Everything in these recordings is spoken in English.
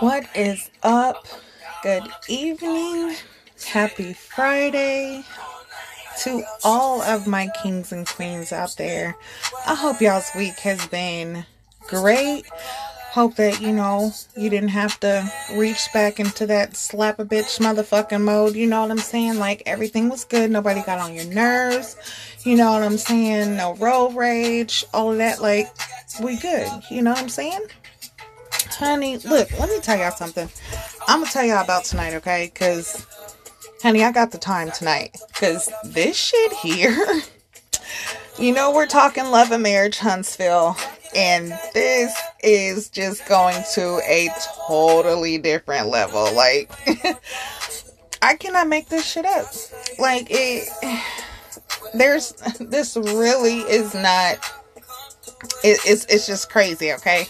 What is up? Good evening. Happy Friday to all of my kings and queens out there. I hope y'all's week has been great. Hope that, you know, you didn't have to reach back into that slap a bitch motherfucking mode. You know what I'm saying? Like everything was good. Nobody got on your nerves. You know what I'm saying? No road rage. All of that. Like, we good. You know what I'm saying? Honey, look, let me tell y'all something. I'm gonna tell y'all about tonight, okay? Because, honey, I got the time tonight. Because this shit here, you know, we're talking love and marriage, Huntsville. And this is just going to a totally different level. Like, I cannot make this shit up. Like, it, there's, this really is not, it, it's, it's just crazy, okay?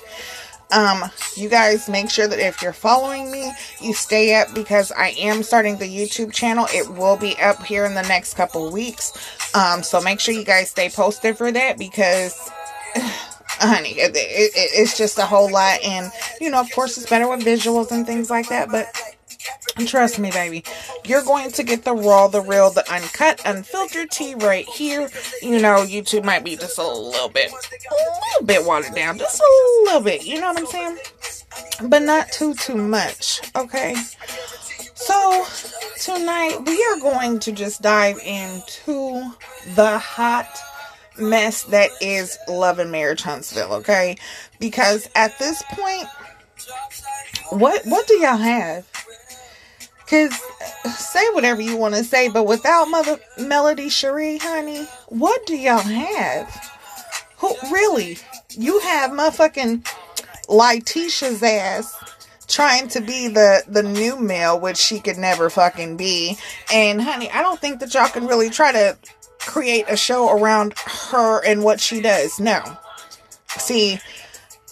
Um, you guys make sure that if you're following me, you stay up because I am starting the YouTube channel. It will be up here in the next couple weeks. Um, so make sure you guys stay posted for that because, honey, it, it, it's just a whole lot. And, you know, of course, it's better with visuals and things like that. But Trust me, baby. You're going to get the raw, the real, the uncut, unfiltered tea right here. You know, YouTube might be just a little bit, a little bit watered down. Just a little bit. You know what I'm saying? But not too, too much. Okay? So, tonight we are going to just dive into the hot mess that is Love and Marriage Huntsville, okay? Because at this point, what what do y'all have? Cause say whatever you want to say, but without Mother Melody Shari, honey, what do y'all have? Who really? You have motherfucking LaTisha's ass trying to be the the new male, which she could never fucking be. And honey, I don't think that y'all can really try to create a show around her and what she does. No. See,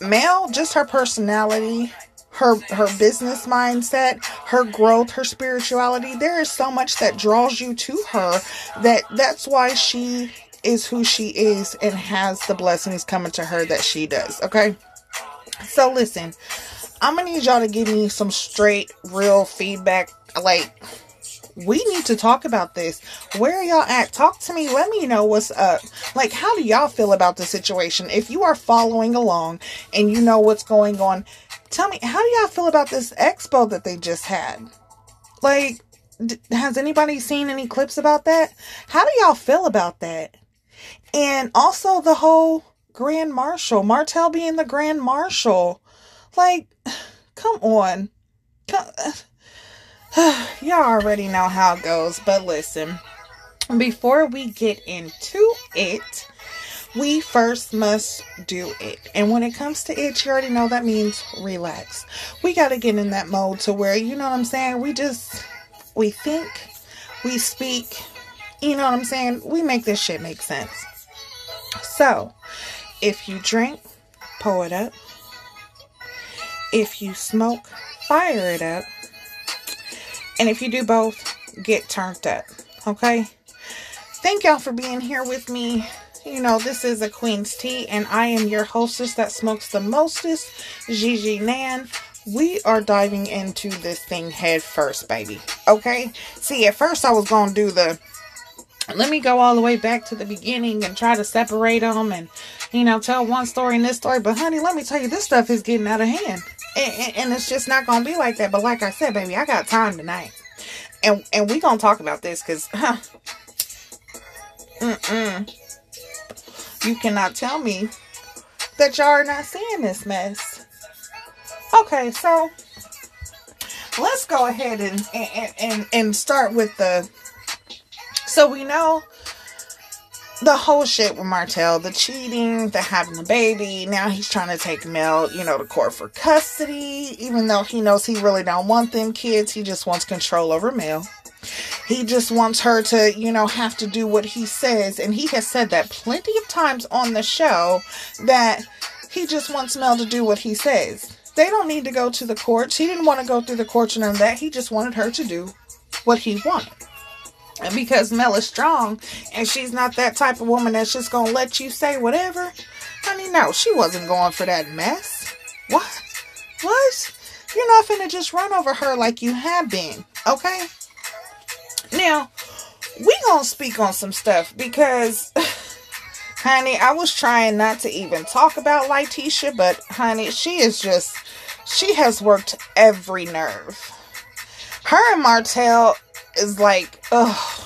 Mel, just her personality her her business mindset, her growth, her spirituality. There is so much that draws you to her that that's why she is who she is and has the blessings coming to her that she does. Okay? So listen, I'm going to need y'all to give me some straight real feedback like we need to talk about this. Where y'all at? Talk to me. Let me know what's up. Like, how do y'all feel about the situation? If you are following along and you know what's going on, tell me, how do y'all feel about this expo that they just had? Like, d- has anybody seen any clips about that? How do y'all feel about that? And also the whole Grand Marshal, Martell being the Grand Marshal. Like, come on. Come, y'all already know how it goes, but listen. Before we get into it, we first must do it. And when it comes to it, you already know that means relax. We got to get in that mode to where, you know what I'm saying? We just, we think, we speak, you know what I'm saying? We make this shit make sense. So, if you drink, pull it up. If you smoke, fire it up. And if you do both, get turned up. Okay? Thank y'all for being here with me you know, this is a Queen's Tea, and I am your hostess that smokes the mostest, Gigi Nan. We are diving into this thing head first, baby. Okay? See, at first I was going to do the, let me go all the way back to the beginning and try to separate them and, you know, tell one story and this story. But, honey, let me tell you, this stuff is getting out of hand. And, and, and it's just not going to be like that. But like I said, baby, I got time tonight. And, and we going to talk about this because, huh, mm-mm. You cannot tell me that y'all are not seeing this mess. Okay, so let's go ahead and and, and, and start with the so we know the whole shit with Martell, the cheating, the having the baby. Now he's trying to take Mel, you know, to court for custody, even though he knows he really don't want them kids. He just wants control over Mel. He just wants her to, you know, have to do what he says. And he has said that plenty of times on the show that he just wants Mel to do what he says. They don't need to go to the courts. He didn't want to go through the courts and of that. He just wanted her to do what he wanted. And because Mel is strong and she's not that type of woman that's just going to let you say whatever, honey, no, she wasn't going for that mess. What? What? you're not finna just run over her like you have been, okay? Now, we gonna speak on some stuff because, honey, I was trying not to even talk about LaTisha, but honey, she is just, she has worked every nerve. Her and Martell is like, ugh.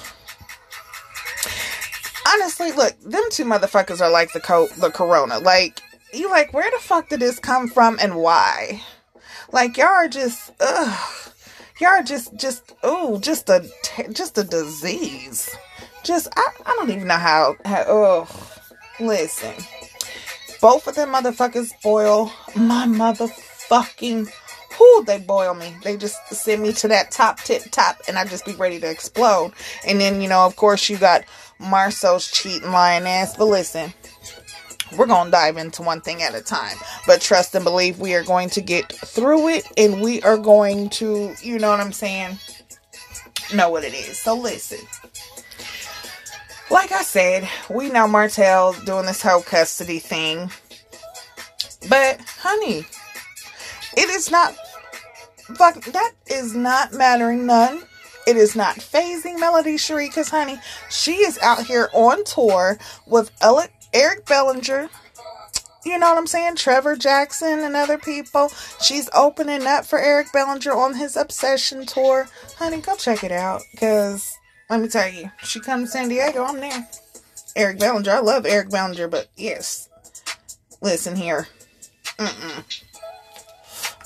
Honestly, look, them two motherfuckers are like the co- the corona. Like, you like, where the fuck did this come from and why? Like, y'all are just, ugh y'all just just oh just a just a disease. Just i, I don't even know how, how oh listen both of them motherfuckers boil my motherfucking who they boil me. They just send me to that top tip top and i just be ready to explode. And then you know of course you got Marsau's cheating lying ass. But listen we're going to dive into one thing at a time. But trust and believe we are going to get through it and we are going to, you know what I'm saying, know what it is. So listen. Like I said, we know Martell doing this whole custody thing. But, honey, it is not, fuck, that is not mattering none. It is not phasing Melody Shari because, honey, she is out here on tour with Alec Eric Bellinger, you know what I'm saying? Trevor Jackson and other people. She's opening up for Eric Bellinger on his Obsession tour. Honey, go check it out. Because, let me tell you, she comes to San Diego, I'm there. Eric Bellinger, I love Eric Bellinger, but yes. Listen here. Mm-mm.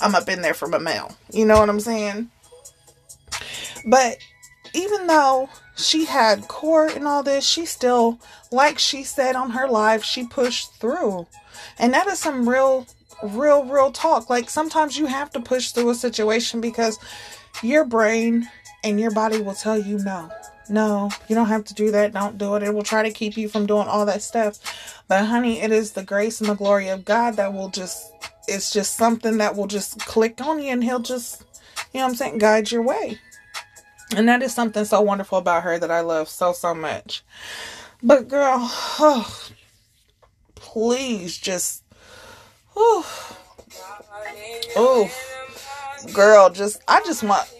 I'm up in there for my mail. You know what I'm saying? But even though she had court and all this, she still, like she said on her live, she pushed through. And that is some real, real, real talk. Like sometimes you have to push through a situation because your brain and your body will tell you no. No, you don't have to do that. Don't do it. It will try to keep you from doing all that stuff. But honey, it is the grace and the glory of God that will just, it's just something that will just click on you and he'll just, you know what I'm saying, guide your way. And that is something so wonderful about her that I love so, so much. But girl, oh, please just, oh, oh, girl, just, I just want,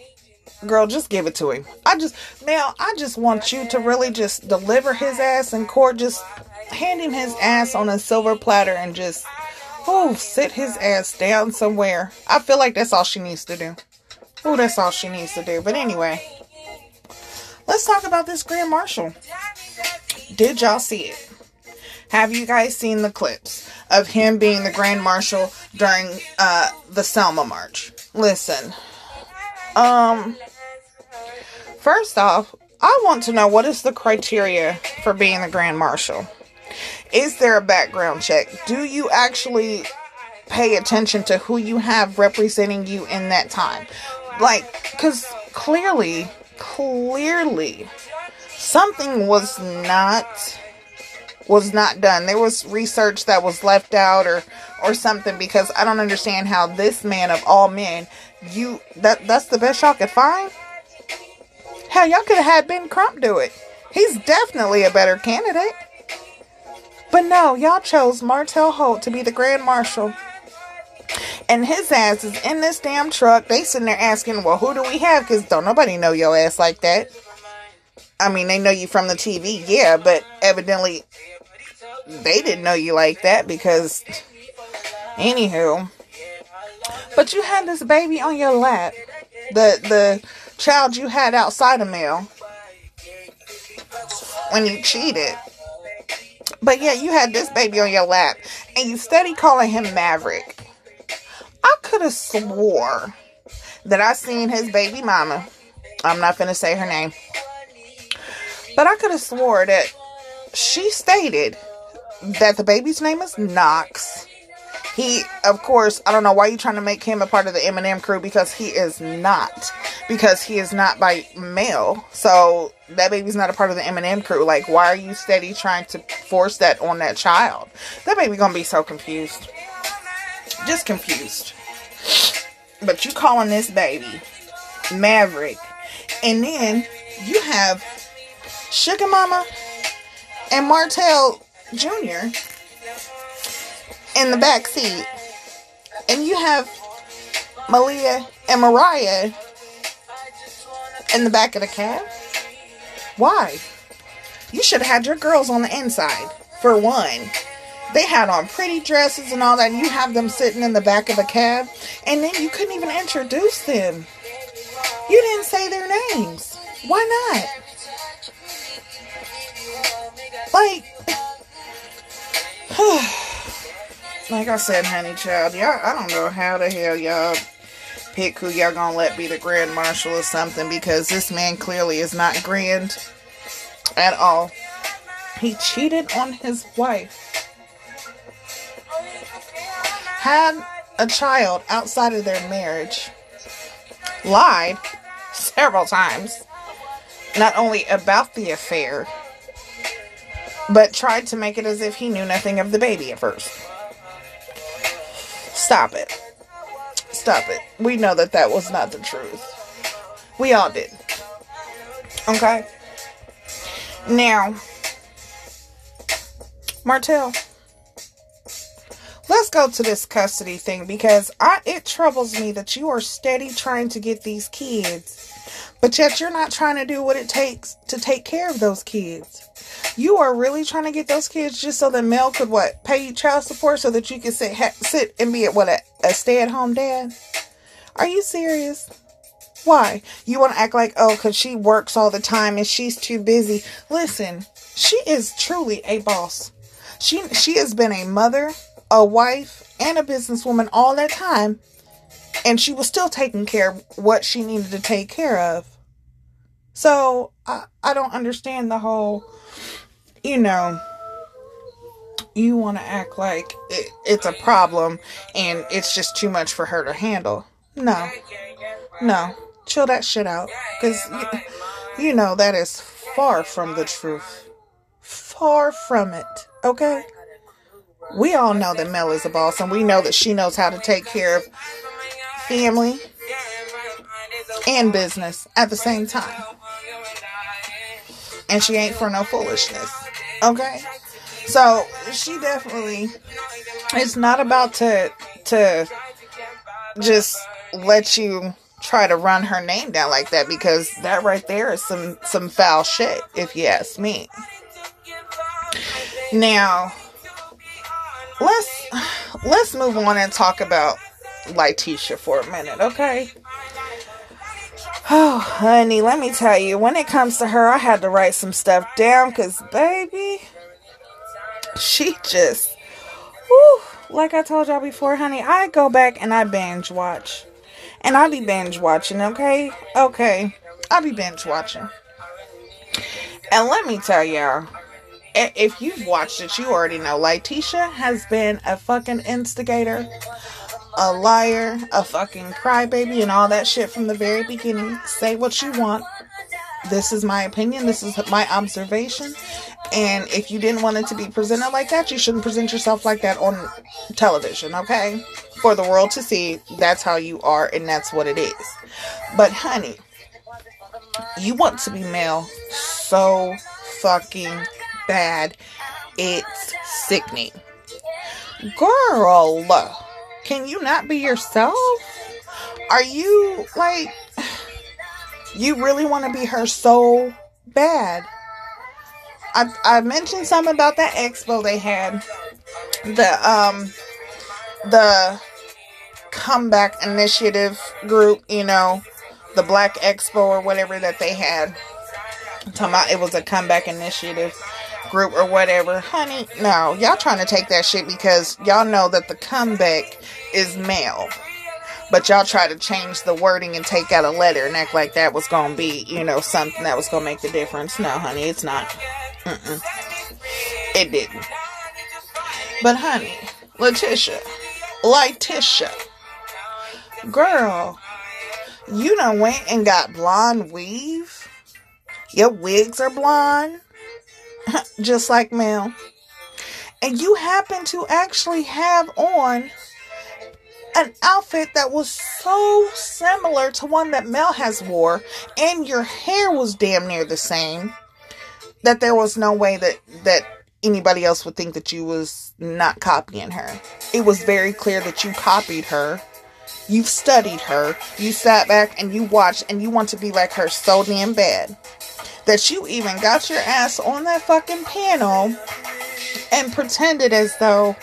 girl, just give it to him. I just, now, I just want you to really just deliver his ass in court. Just hand him his ass on a silver platter and just, oh, sit his ass down somewhere. I feel like that's all she needs to do. Oh, that's all she needs to do. But anyway. Let's talk about this Grand Marshal. Did y'all see it? Have you guys seen the clips of him being the Grand Marshal during uh, the Selma March? Listen, um, first off, I want to know what is the criteria for being the Grand Marshal? Is there a background check? Do you actually pay attention to who you have representing you in that time? Like, because clearly clearly something was not was not done. There was research that was left out or or something because I don't understand how this man of all men you that that's the best y'all could find. Hell, y'all could have had Ben Crump do it. He's definitely a better candidate. But no, y'all chose Martell Holt to be the Grand Marshal and his ass is in this damn truck. They sitting there asking, well, who do we have? Because don't nobody know your ass like that. I mean, they know you from the TV, yeah, but evidently they didn't know you like that because, anywho. But you had this baby on your lap. The the child you had outside of mail when you cheated. But yeah, you had this baby on your lap, and you steady calling him Maverick. Could have swore that I seen his baby mama. I'm not gonna say her name. But I could have swore that she stated that the baby's name is Knox. He, of course, I don't know why you're trying to make him a part of the Eminem crew because he is not. Because he is not by male. So that baby's not a part of the Eminem crew. Like, why are you steady trying to force that on that child? That baby gonna be so confused. Just confused. But you calling this baby Maverick. And then you have Sugar Mama and Martell Jr. in the back seat. And you have Malia and Mariah in the back of the cab? Why? You should have had your girls on the inside, for one. They had on pretty dresses and all that, and you have them sitting in the back of the cab, and then you couldn't even introduce them. You didn't say their names. Why not? Like, like I said, honey child, y'all, I don't know how the hell y'all pick who y'all gonna let be the grand marshal or something because this man clearly is not grand at all. He cheated on his wife. Had a child outside of their marriage. Lied several times. Not only about the affair, but tried to make it as if he knew nothing of the baby at first. Stop it. Stop it. We know that that was not the truth. We all did. Okay? Now, Martell, let's go to this custody thing because I it troubles me that you are steady trying to get these kids, but yet you're not trying to do what it takes to take care of those kids. You are really trying to get those kids just so that Mel could what pay you child support so that you can sit ha, sit and be at what a, a stay at home dad. Are you serious? Why? You want to act like, oh, because she works all the time and she's too busy. Listen, she is truly a boss. She she has been a mother, a wife, and a businesswoman all that time, and she was still taking care of what she needed to take care of. So I I don't understand the whole, you know, you want to act like it, it's a problem and it's just too much for her to handle. No, no, chill that shit out, because you, you know that is far from the truth. Far from it. Okay? We all know that Mel is a boss, and we know that she knows how to take care of family and business at the same time. And she ain't for no foolishness. Okay? So she definitely it's not about to to just let you try to run her name down like that because that right there is some some foul shit if you ask me. Now, let's let's move on and talk about LaTisha for a minute, okay? Oh, honey, let me tell you, when it comes to her, I had to write some stuff down because, baby, she just, whew, like I told y'all before, honey, I go back and I binge watch. And I be binge watching, okay? Okay. I be binge watching. And let me tell y'all, if you've watched it, you already know LaTisha has been a fucking instigator, a liar, a fucking crybaby, and all that shit from the very beginning. Say what you want. This is my opinion. This is my observation. And if you didn't want it to be presented like that, you shouldn't present yourself like that on television, okay? For the world to see, that's how you are, and that's what it is. But, honey, you want to be male so fucking bad. It's sickening. Girl, can you not be yourself? Are you like, you really want to be her so bad? I, I mentioned something about that expo they had. The, um, the comeback initiative group, you know, the Black Expo or whatever that they had. I'm talking about it was a comeback initiative group or whatever. Honey, no. Y'all trying to take that shit because y'all know that the comeback is male. But y'all try to change the wording and take out a letter and act like that was to be, you know, something that was to make the difference. No, honey, it's not. Mm-mm. It didn't. But, honey, LaTisha, LaTisha, girl, you done went and got blonde weave? Your wigs are blonde? just like Mel. And you happen to actually have on an outfit that was so similar to one that Mel has wore, and your hair was damn near the same, that there was no way that that anybody else would think that you was not copying her. It was very clear that you copied her You've studied her. You sat back and you watched and you want to be like her so damn bad that you even got your ass on that fucking panel and pretended as though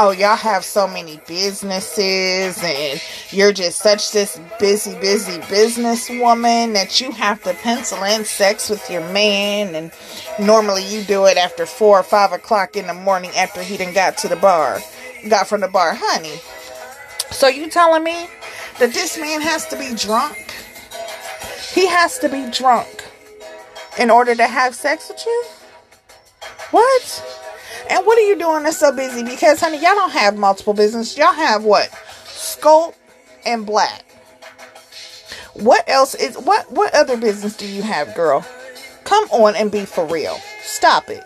oh, y'all have so many businesses and you're just such this busy, busy businesswoman that you have to pencil in sex with your man. And normally you do it after four or five o'clock in the morning after he done got to the bar, got from the bar, honey. So you telling me that this man has to be drunk? He has to be drunk in order to have sex with you? What? And what are you doing that's so busy? Because, honey, y'all don't have multiple business. Y'all have what? Sculpt and Black. What else is what what other business do you have, girl? Come on and be for real. Stop it.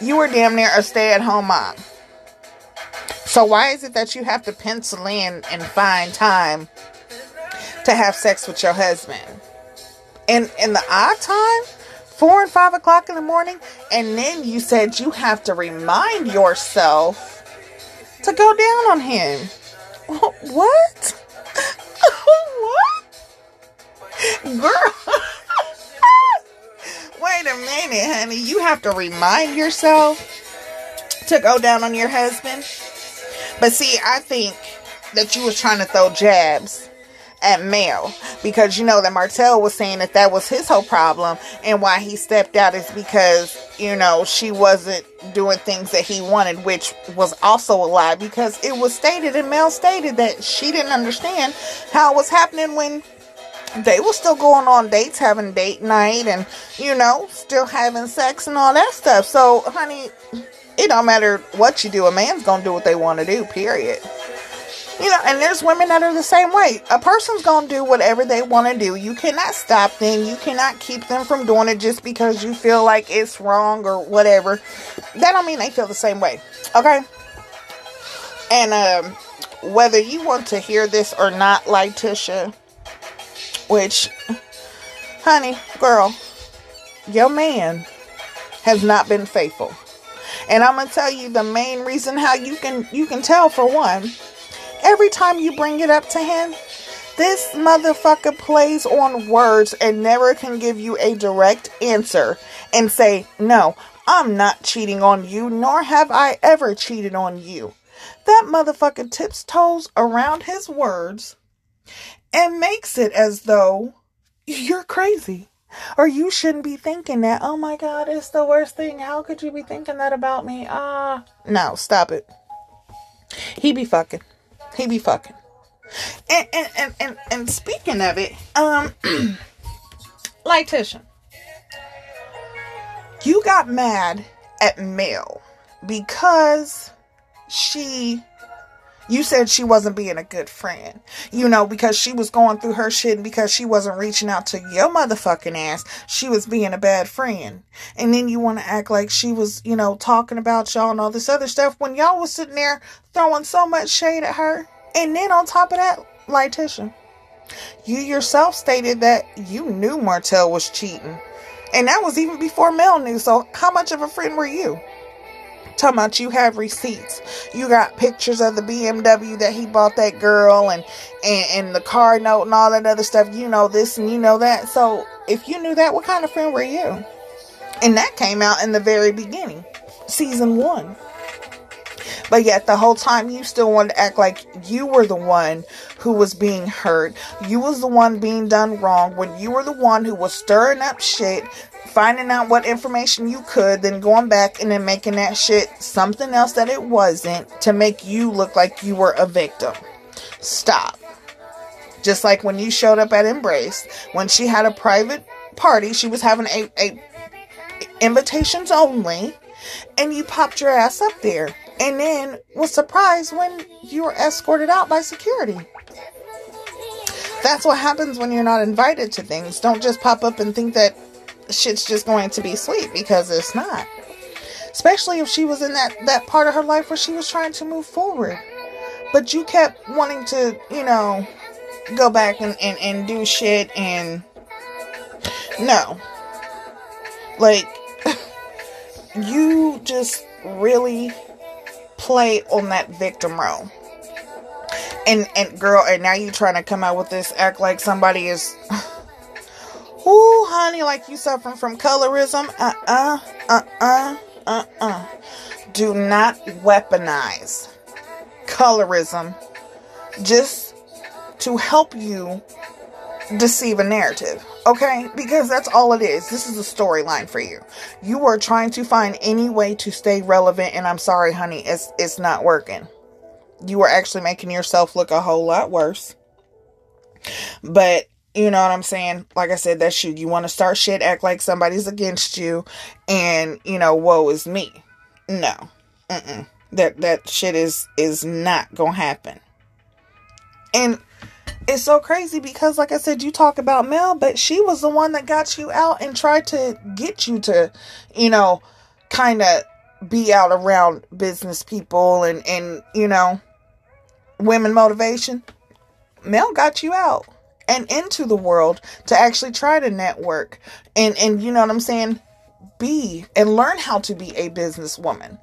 You are damn near a stay-at-home mom. So why is it that you have to pencil in and find time to have sex with your husband? And in the odd time? four and five o'clock in the morning, and then you said you have to remind yourself to go down on him. What? what? Girl. Wait a minute, honey. You have to remind yourself to go down on your husband. But see, I think that you was trying to throw jabs at Mel because you know that Martell was saying that that was his whole problem and why he stepped out is because you know she wasn't doing things that he wanted which was also a lie because it was stated and Mel stated that she didn't understand how it was happening when they were still going on dates having date night and you know still having sex and all that stuff. So honey it don't matter what you do a man's gonna do what they want to do period you know, and there's women that are the same way. A person's to do whatever they want to do. You cannot stop them. You cannot keep them from doing it just because you feel like it's wrong or whatever. That don't mean they feel the same way. Okay? And um, whether you want to hear this or not, LaTisha, which, honey, girl, your man has not been faithful. And I'm gonna tell you the main reason how you can you can tell for one every time you bring it up to him, this motherfucker plays on words and never can give you a direct answer and say, No, I'm not cheating on you, nor have I ever cheated on you. That motherfucker tips toes around his words and makes it as though you're crazy. Or you shouldn't be thinking that. Oh my god, it's the worst thing. How could you be thinking that about me? Ah. Uh, no, stop it. He be fucking. He be fucking. And and and and, and speaking of it, um, LaTisha, you got mad at Mel because she you said she wasn't being a good friend. You know, because she was going through her shit and because she wasn't reaching out to your motherfucking ass. She was being a bad friend. And then you want to act like she was, you know, talking about y'all and all this other stuff when y'all was sitting there throwing so much shade at her. And then on top of that, LaTisha, you yourself stated that you knew Martell was cheating. And that was even before Mel knew. So how much of a friend were you? Talking about you have receipts. You got pictures of the BMW that he bought that girl and, and, and the car note and all that other stuff. You know this and you know that. So if you knew that, what kind of friend were you? And that came out in the very beginning, season one. But yet the whole time you still wanted to act like you were the one who was being hurt. You was the one being done wrong when you were the one who was stirring up shit, finding out what information you could, then going back and then making that shit something else that it wasn't to make you look like you were a victim. Stop. Just like when you showed up at Embrace, when she had a private party, she was having a, a invitations only, and you popped your ass up there and then was surprised when you were escorted out by security. That's what happens when you're not invited to things. Don't just pop up and think that shit's just going to be sweet because it's not. Especially if she was in that, that part of her life where she was trying to move forward. But you kept wanting to, you know, go back and, and, and do shit and no. Like, you just really play on that victim role. And and girl, and now you trying to come out with this act like somebody is Ooh, honey, like you suffering from colorism. Uh-uh. Uh-uh. Uh-uh. Do not weaponize colorism just to help you deceive a narrative. Okay? Because that's all it is. This is a storyline for you. You are trying to find any way to stay relevant, and I'm sorry, honey, it's it's not working. You are actually making yourself look a whole lot worse. But you know what I'm saying? Like I said, that's you. You want to start shit, act like somebody's against you, and you know, woe is me. No, Mm-mm. that that shit is is not gonna happen. And it's so crazy because, like I said, you talk about Mel, but she was the one that got you out and tried to get you to, you know, kind of be out around business people and, and, you know, women motivation. Mel got you out and into the world to actually try to network and, and, you know what I'm saying? Be and learn how to be a businesswoman.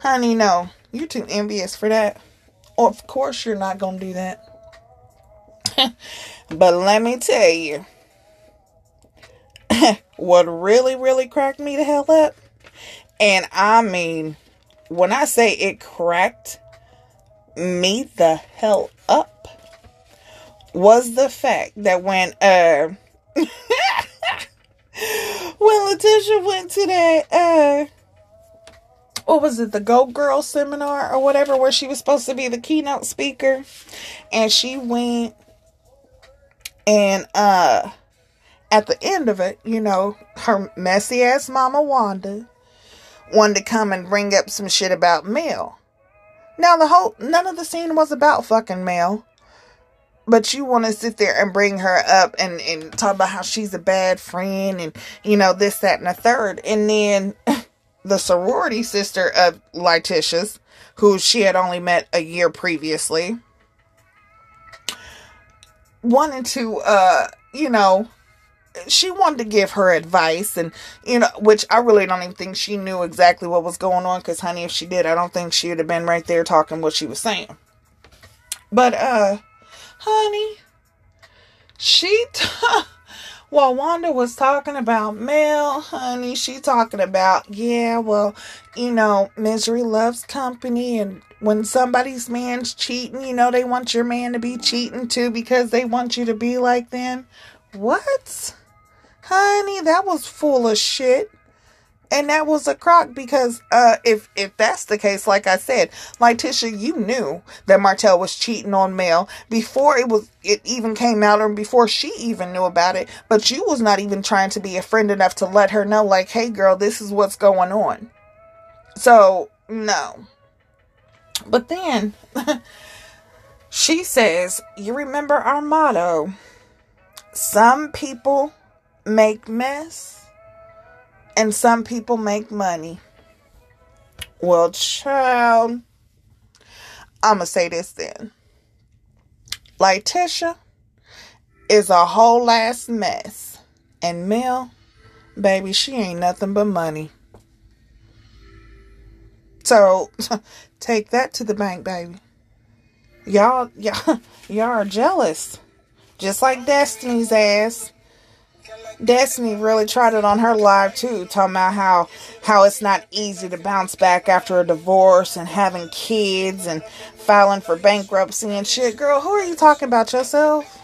Honey, no, you're too envious for that. of course, you're not to do that. but let me tell you, what really, really cracked me the hell up, and I mean, when I say it cracked me the hell up, was the fact that when uh when LaTisha went to that uh what was it, the Go Girl seminar or whatever, where she was supposed to be the keynote speaker, and she went and uh at the end of it, you know, her messy ass mama Wanda wanted to come and bring up some shit about Mel. Now the whole none of the scene was about fucking Mel. But you want to sit there and bring her up and, and talk about how she's a bad friend and, you know, this, that, and the third. And then the sorority sister of LaTisha's, who she had only met a year previously, wanted to, uh, you know, she wanted to give her advice and you know which i really don't even think she knew exactly what was going on because honey if she did i don't think she would have been right there talking what she was saying. But uh honey she t- while wanda was talking about mel honey she talking about yeah well you know misery loves company and when somebody's man's cheating, you know, they want your man to be cheating too because they want you to be like them. What? Honey, that was full of shit. And that was a crock because uh, if if that's the case, like I said, LaTisha, you knew that Martell was cheating on Mel before it was it even came out or before she even knew about it. But you was not even trying to be a friend enough to let her know, like, hey girl, this is what's going on. So no. But then she says, You remember our motto some people make mess and some people make money. Well, child, I'm going to say this then. LaTisha is a whole ass mess. And Mel, baby, she ain't nothing but money. So take that to the bank, baby. Y'all, y'all, y'all are jealous. Just like Destiny's ass. Destiny really tried it on her live too, talking about how how it's not easy to bounce back after a divorce and having kids and filing for bankruptcy and shit. Girl, who are you talking about yourself?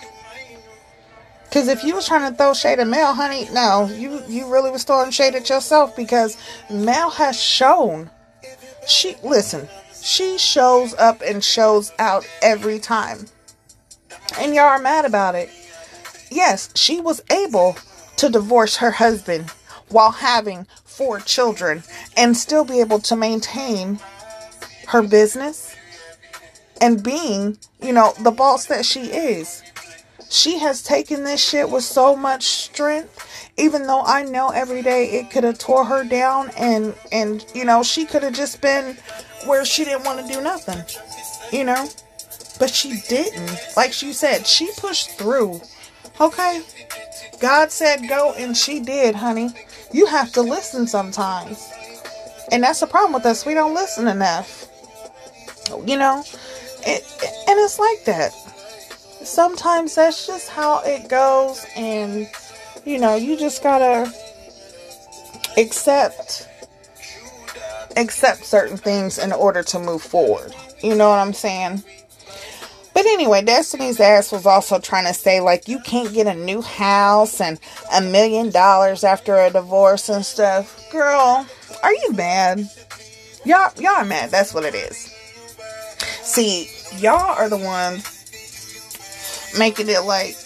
Because if you was trying to throw shade at Mel, honey, no, you you really was throwing shade at yourself because Mel has shown she listen, she shows up and shows out every time. And y'all are mad about it. Yes, she was able to divorce her husband while having four children and still be able to maintain her business and being, you know, the boss that she is. She has taken this shit with so much strength even though I know every day it could have tore her down and and you know she could have just been where she didn't want to do nothing you know but she didn't like she said she pushed through okay God said go and she did honey you have to listen sometimes and that's the problem with us we don't listen enough you know it, and it's like that. Sometimes that's just how it goes, and you know, you just gotta accept accept certain things in order to move forward. You know what I'm saying? But anyway, Destiny's ass was also trying to say, like, you can't get a new house and a million dollars after a divorce and stuff. Girl, are you mad? Y'all, y'all are mad. That's what it is. See, y'all are the ones making it like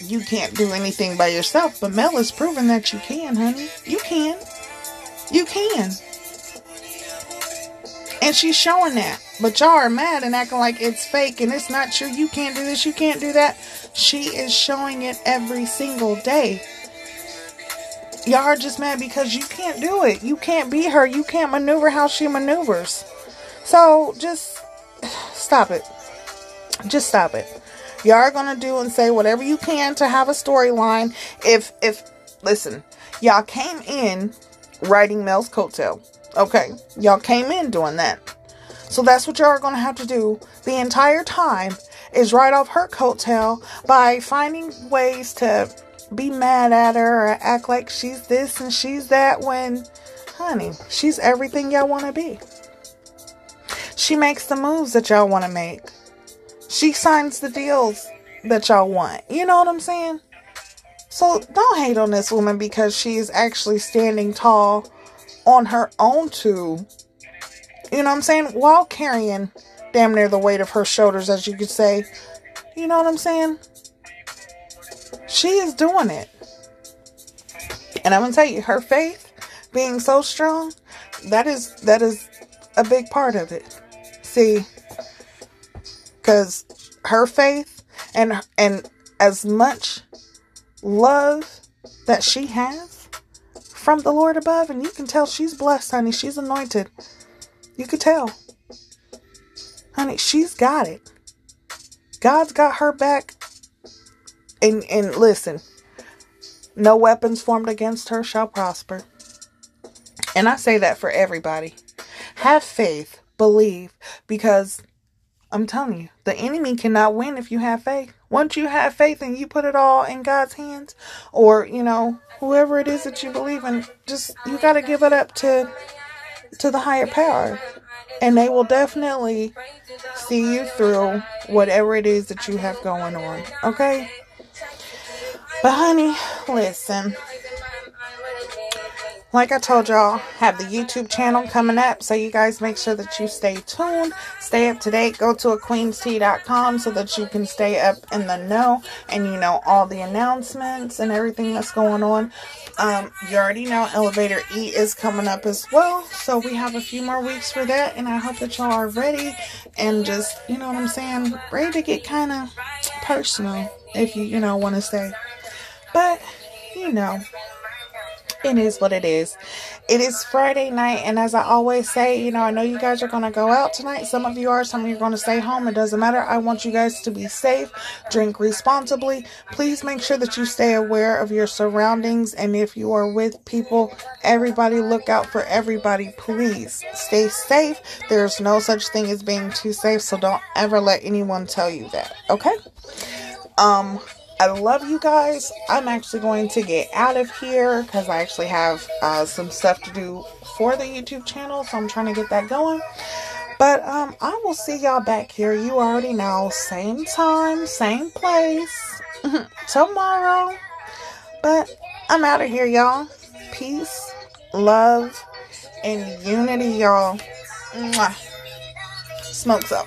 you can't do anything by yourself. But Mel is proving that you can, honey. You can. You can. And she's showing that. But y'all are mad and acting like it's fake and it's not true. You can't do this, you can't do that. She is showing it every single day. Y'all are just mad because you can't do it. You can't be her. You can't maneuver how she maneuvers. So just stop it. Just stop it. Y'all are gonna do and say whatever you can to have a storyline. If if listen, y'all came in writing Mel's coattail. Okay. Y'all came in doing that. So that's what y'all are going to have to do the entire time is write off her coattail by finding ways to be mad at her or act like she's this and she's that when, honey, she's everything y'all want to be. She makes the moves that y'all want to make. She signs the deals that y'all want. You know what I'm saying? So don't hate on this woman because she's actually standing tall on her own two you know what I'm saying? While carrying damn near the weight of her shoulders, as you could say. You know what I'm saying? She is doing it. And I'm gonna tell you, her faith being so strong, that is that is a big part of it. See, because her faith and and as much love that she has from the Lord above, and you can tell she's blessed, honey. She's anointed. You could tell. Honey, she's got it. God's got her back. And and listen, no weapons formed against her shall prosper. And I say that for everybody. Have faith, believe, because I'm telling you, the enemy cannot win if you have faith. Once you have faith and you put it all in God's hands, or, you know, whoever it is that you believe in, just you got to give it up to to the higher power. And they will definitely see you through whatever it is that you have going on. Okay? But, honey, listen like I told y'all, have the YouTube channel coming up. So you guys make sure that you stay tuned, stay up to date. Go to aqueenstea.com so that you can stay up in the know and you know all the announcements and everything that's going on. Um, you already know Elevator E is coming up as well. So we have a few more weeks for that. And I hope that y'all are ready and just, you know what I'm saying, ready to get kind of personal if you, you know, want to stay. But, you know, it is what it is. It is Friday night, and as I always say, you know, I know you guys are going to go out tonight. Some of you are, some of you are going to stay home. It doesn't matter. I want you guys to be safe, drink responsibly. Please make sure that you stay aware of your surroundings, and if you are with people, everybody look out for everybody. Please stay safe. There's no such thing as being too safe, so don't ever let anyone tell you that, okay? Um, I love you guys. I'm actually going to get out of here because I actually have uh, some stuff to do for the YouTube channel. So I'm trying to get that going. But um, I will see y'all back here. You already know. Same time, same place. tomorrow. But I'm out of here, y'all. Peace, love, and unity, y'all. Smokes up.